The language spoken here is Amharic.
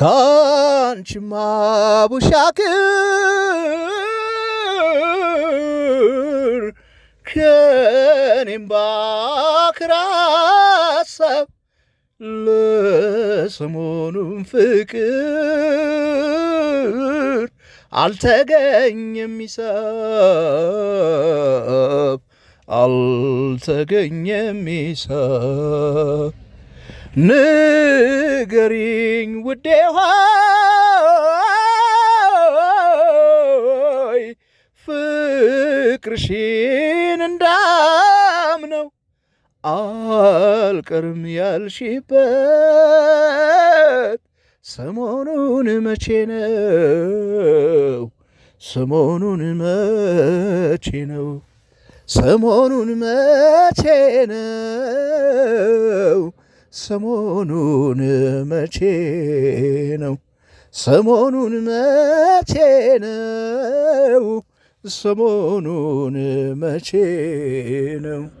ካንቺማ ቡሻክር ከኔም ባክር ሀሳብ ለሰሞኑም ፍቅር አልተገኘም ሂሳብ አልተገኘም ሂሳብ ንገሪኝ ውዴ ሆይ ፍቅርሽን እንዳምነው አልቀርም ያልሽበት ሰሞኑን መቼ ነው? ሰሞኑን መቼ ነው? ሰሞኑን መቼ ነው? ሰሞኑን መቼ ነው? ሰሞኑን መቼ ነው? ሰሞኑን መቼ ነው?